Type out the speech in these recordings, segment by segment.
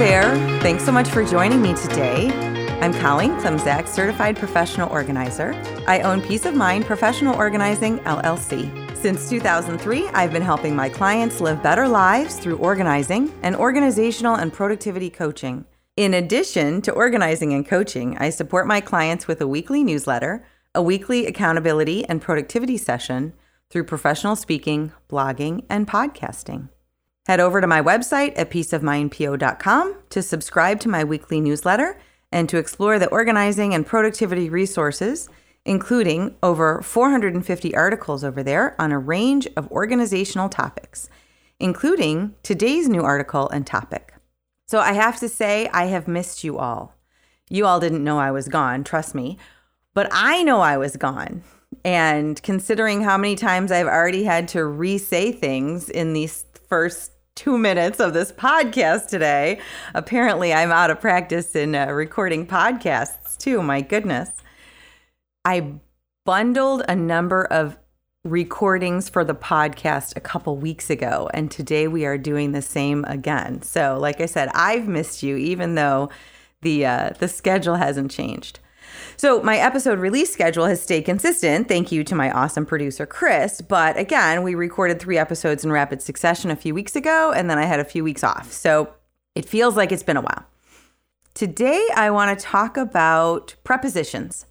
There. Thanks so much for joining me today. I'm Colleen Klimczak, certified professional organizer. I own Peace of Mind Professional Organizing LLC. Since 2003, I've been helping my clients live better lives through organizing and organizational and productivity coaching. In addition to organizing and coaching, I support my clients with a weekly newsletter, a weekly accountability and productivity session through professional speaking, blogging, and podcasting. Head over to my website at peaceofmindpo.com to subscribe to my weekly newsletter and to explore the organizing and productivity resources, including over 450 articles over there on a range of organizational topics, including today's new article and topic. So I have to say, I have missed you all. You all didn't know I was gone, trust me, but I know I was gone. And considering how many times I've already had to re say things in these first two minutes of this podcast today. Apparently, I'm out of practice in uh, recording podcasts too. My goodness. I bundled a number of recordings for the podcast a couple weeks ago, and today we are doing the same again. So, like I said, I've missed you, even though the uh, the schedule hasn't changed. So, my episode release schedule has stayed consistent. Thank you to my awesome producer, Chris. But again, we recorded three episodes in rapid succession a few weeks ago, and then I had a few weeks off. So, it feels like it's been a while. Today, I want to talk about prepositions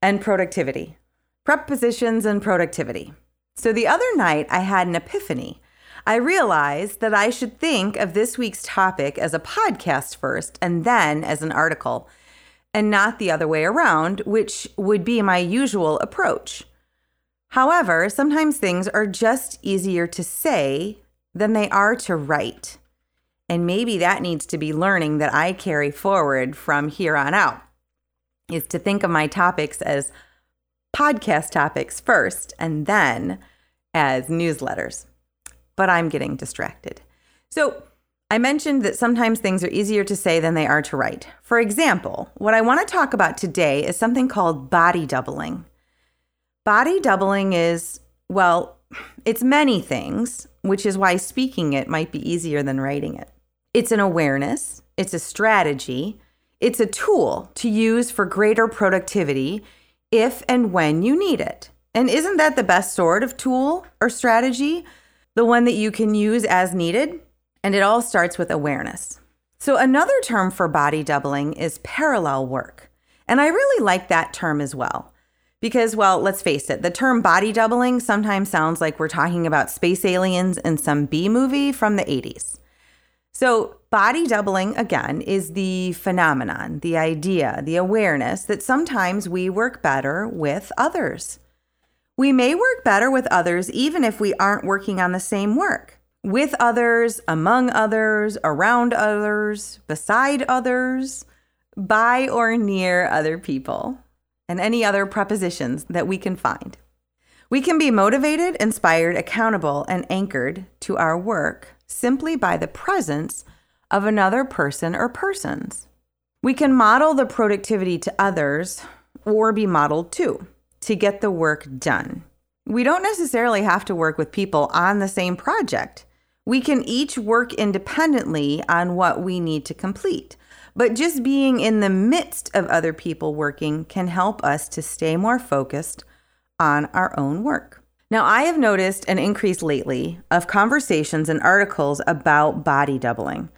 and productivity. Prepositions and productivity. So, the other night, I had an epiphany. I realized that I should think of this week's topic as a podcast first and then as an article and not the other way around, which would be my usual approach. However, sometimes things are just easier to say than they are to write. And maybe that needs to be learning that I carry forward from here on out is to think of my topics as podcast topics first and then as newsletters. But I'm getting distracted. So, I mentioned that sometimes things are easier to say than they are to write. For example, what I want to talk about today is something called body doubling. Body doubling is, well, it's many things, which is why speaking it might be easier than writing it. It's an awareness, it's a strategy, it's a tool to use for greater productivity if and when you need it. And isn't that the best sort of tool or strategy? The one that you can use as needed? And it all starts with awareness. So, another term for body doubling is parallel work. And I really like that term as well. Because, well, let's face it, the term body doubling sometimes sounds like we're talking about space aliens in some B movie from the 80s. So, body doubling, again, is the phenomenon, the idea, the awareness that sometimes we work better with others. We may work better with others even if we aren't working on the same work with others, among others, around others, beside others, by or near other people, and any other prepositions that we can find. We can be motivated, inspired, accountable, and anchored to our work simply by the presence of another person or persons. We can model the productivity to others or be modeled to to get the work done. We don't necessarily have to work with people on the same project. We can each work independently on what we need to complete. But just being in the midst of other people working can help us to stay more focused on our own work. Now, I have noticed an increase lately of conversations and articles about body doubling,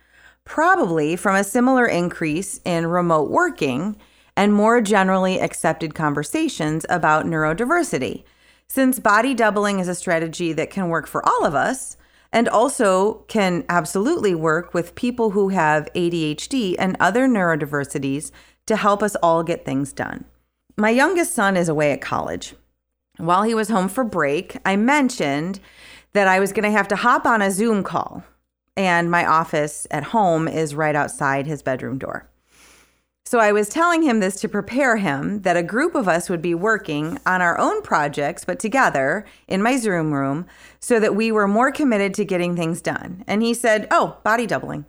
probably from a similar increase in remote working and more generally accepted conversations about neurodiversity. Since body doubling is a strategy that can work for all of us, and also can absolutely work with people who have ADHD and other neurodiversities to help us all get things done. My youngest son is away at college. While he was home for break, I mentioned that I was going to have to hop on a Zoom call, and my office at home is right outside his bedroom door. So I was telling him this to prepare him that a group of us would be working on our own projects, but together in my Zoom room, so that we were more committed to getting things done. And he said, Oh, body doubling.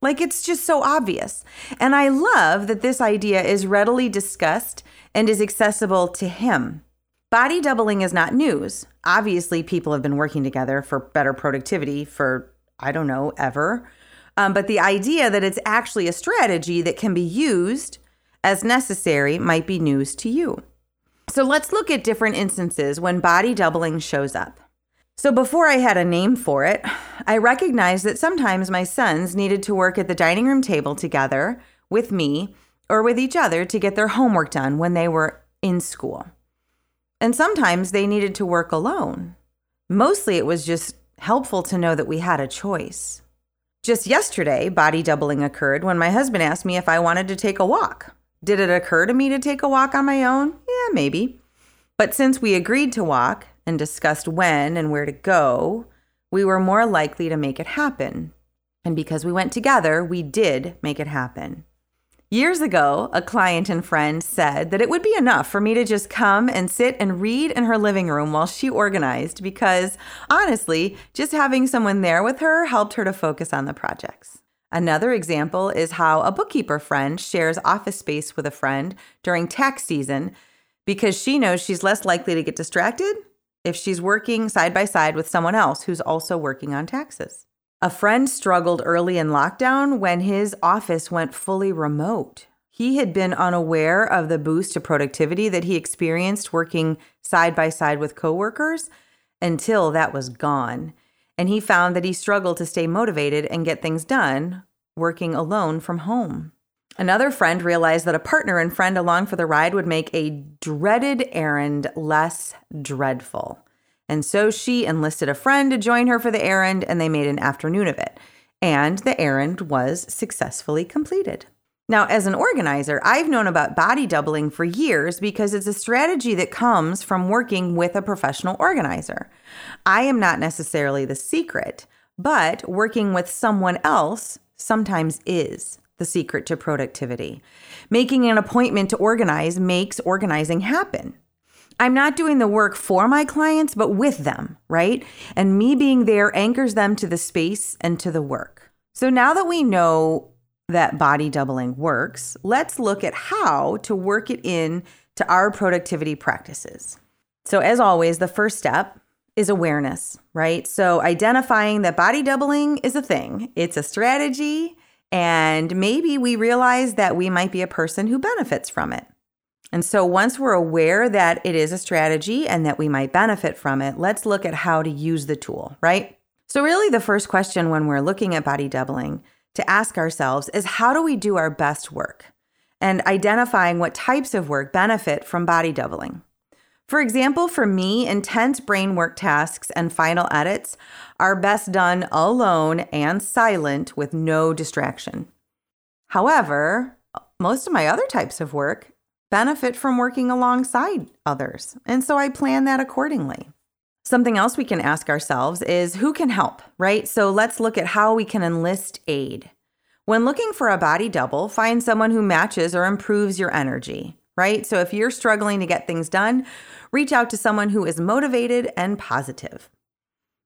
Like it's just so obvious. And I love that this idea is readily discussed and is accessible to him. Body doubling is not news. Obviously, people have been working together for better productivity for, I don't know, ever. Um, but the idea that it's actually a strategy that can be used as necessary might be news to you. So let's look at different instances when body doubling shows up. So before I had a name for it, I recognized that sometimes my sons needed to work at the dining room table together with me or with each other to get their homework done when they were in school. And sometimes they needed to work alone. Mostly it was just helpful to know that we had a choice. Just yesterday, body doubling occurred when my husband asked me if I wanted to take a walk. Did it occur to me to take a walk on my own? Yeah, maybe. But since we agreed to walk and discussed when and where to go, we were more likely to make it happen. And because we went together, we did make it happen. Years ago, a client and friend said that it would be enough for me to just come and sit and read in her living room while she organized because, honestly, just having someone there with her helped her to focus on the projects. Another example is how a bookkeeper friend shares office space with a friend during tax season because she knows she's less likely to get distracted if she's working side by side with someone else who's also working on taxes. A friend struggled early in lockdown when his office went fully remote. He had been unaware of the boost to productivity that he experienced working side by side with coworkers until that was gone. And he found that he struggled to stay motivated and get things done working alone from home. Another friend realized that a partner and friend along for the ride would make a dreaded errand less dreadful. And so she enlisted a friend to join her for the errand, and they made an afternoon of it. And the errand was successfully completed. Now, as an organizer, I've known about body doubling for years because it's a strategy that comes from working with a professional organizer. I am not necessarily the secret, but working with someone else sometimes is the secret to productivity. Making an appointment to organize makes organizing happen. I'm not doing the work for my clients, but with them, right? And me being there anchors them to the space and to the work. So now that we know that body doubling works, let's look at how to work it in to our productivity practices. So, as always, the first step is awareness, right? So, identifying that body doubling is a thing, it's a strategy, and maybe we realize that we might be a person who benefits from it. And so once we're aware that it is a strategy and that we might benefit from it, let's look at how to use the tool, right? So, really, the first question when we're looking at body doubling to ask ourselves is how do we do our best work? And identifying what types of work benefit from body doubling. For example, for me, intense brain work tasks and final edits are best done alone and silent with no distraction. However, most of my other types of work benefit from working alongside others. And so I plan that accordingly. Something else we can ask ourselves is who can help, right? So let's look at how we can enlist aid. When looking for a body double, find someone who matches or improves your energy, right? So if you're struggling to get things done, reach out to someone who is motivated and positive.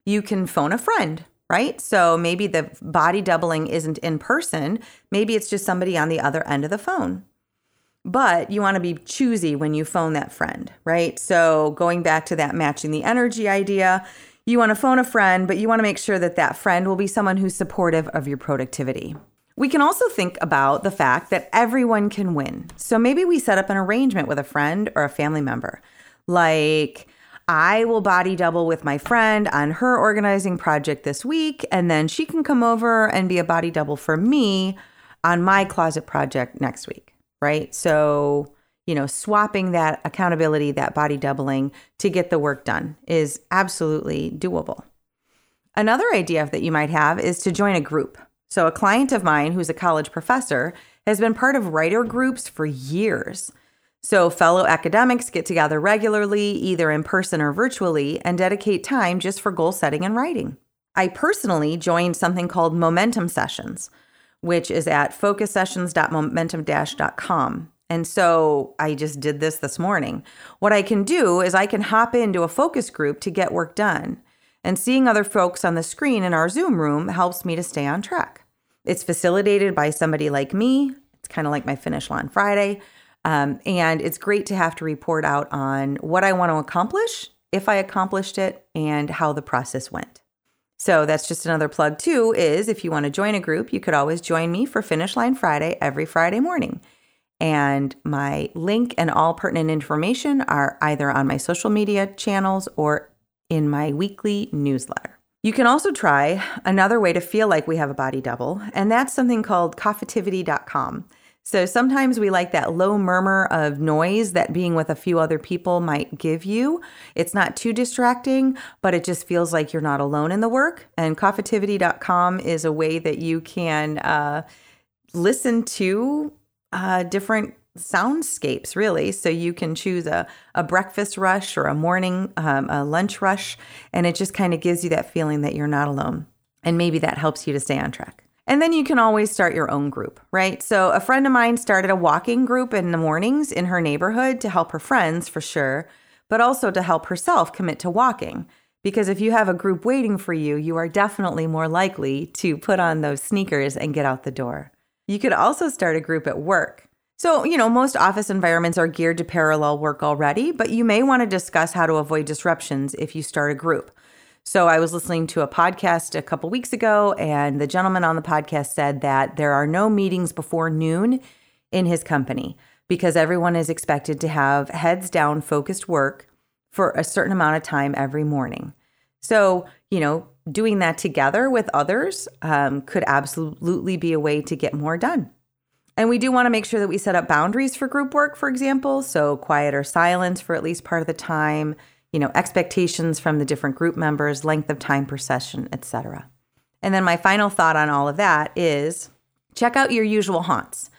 You can phone a friend, right? So maybe the body doubling isn't in person, maybe it's just somebody on the other end of the phone. But you want to be choosy when you phone that friend, right? So going back to that matching the energy idea, you want to phone a friend, but you want to make sure that that friend will be someone who's supportive of your productivity. We can also think about the fact that everyone can win. So maybe we set up an arrangement with a friend or a family member. Like, I will body double with my friend on her organizing project this week, and then she can come over and be a body double for me on my closet project next week right? So, you know, swapping that accountability, that body doubling to get the work done is absolutely doable. Another idea that you might have is to join a group. So, a client of mine who's a college professor has been part of writer groups for years. So, fellow academics get together regularly, either in person or virtually, and dedicate time just for goal setting and writing. I personally joined something called Momentum Sessions, which is at focussessions.momentum-.com. And so I just did this this morning. What I can do is I can hop into a focus group to get work done. And seeing other folks on the screen in our Zoom room helps me to stay on track. It's facilitated by somebody like me. It's kind of like my finish line Friday. Um, and it's great to have to report out on what I want to accomplish, if I accomplished it, and how the process went. So that's just another plug too is if you want to join a group, you could always join me for Finish Line Friday every Friday morning. And my link and all pertinent information are either on my social media channels or in my weekly newsletter. You can also try another way to feel like we have a body double, and that's something called coffitivity.com. So sometimes we like that low murmur of noise that being with a few other people might give you. It's not too distracting, but it just feels like you're not alone in the work. And coffitivity.com is a way that you can uh, listen to uh, different soundscapes, really. So you can choose a, a breakfast rush or a morning, um, a lunch rush, and it just kind of gives you that feeling that you're not alone. And maybe that helps you to stay on track. And then you can always start your own group, right? So a friend of mine started a walking group in the mornings in her neighborhood to help her friends for sure, but also to help herself commit to walking. Because if you have a group waiting for you, you are definitely more likely to put on those sneakers and get out the door. You could also start a group at work. So, you know, most office environments are geared to parallel work already, but you may want to discuss how to avoid disruptions if you start a group. So I was listening to a podcast a couple weeks ago, and the gentleman on the podcast said that there are no meetings before noon in his company because everyone is expected to have heads down focused work for a certain amount of time every morning. So, you know, doing that together with others um, could absolutely be a way to get more done. And we do want to make sure that we set up boundaries for group work, for example. So, quiet or silence for at least part of the time you know, expectations from the different group members, length of time per session, etc. And then my final thought on all of that is check out your usual haunts.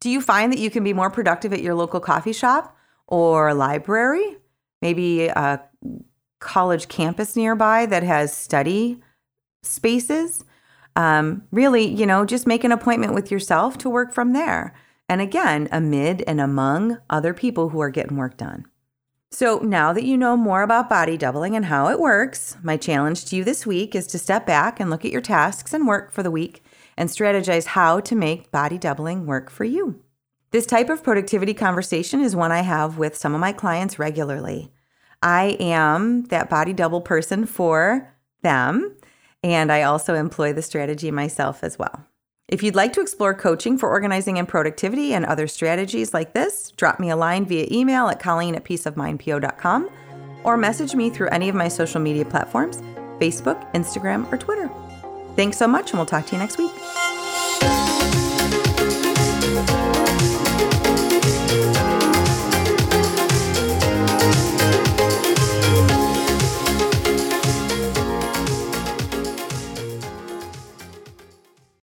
Do you find that you can be more productive at your local coffee shop or library? Maybe a college campus nearby that has study spaces? Um, really, you know, just make an appointment with yourself to work from there. And again, amid and among other people who are getting work done. So, now that you know more about body doubling and how it works, my challenge to you this week is to step back and look at your tasks and work for the week and strategize how to make body doubling work for you. This type of productivity conversation is one I have with some of my clients regularly. I am that body double person for them, and I also employ the strategy myself as well. If you'd like to explore coaching for organizing and productivity and other strategies like this, drop me a line via email at colleen at peaceofmindpo.com or message me through any of my social media platforms Facebook, Instagram, or Twitter. Thanks so much, and we'll talk to you next week.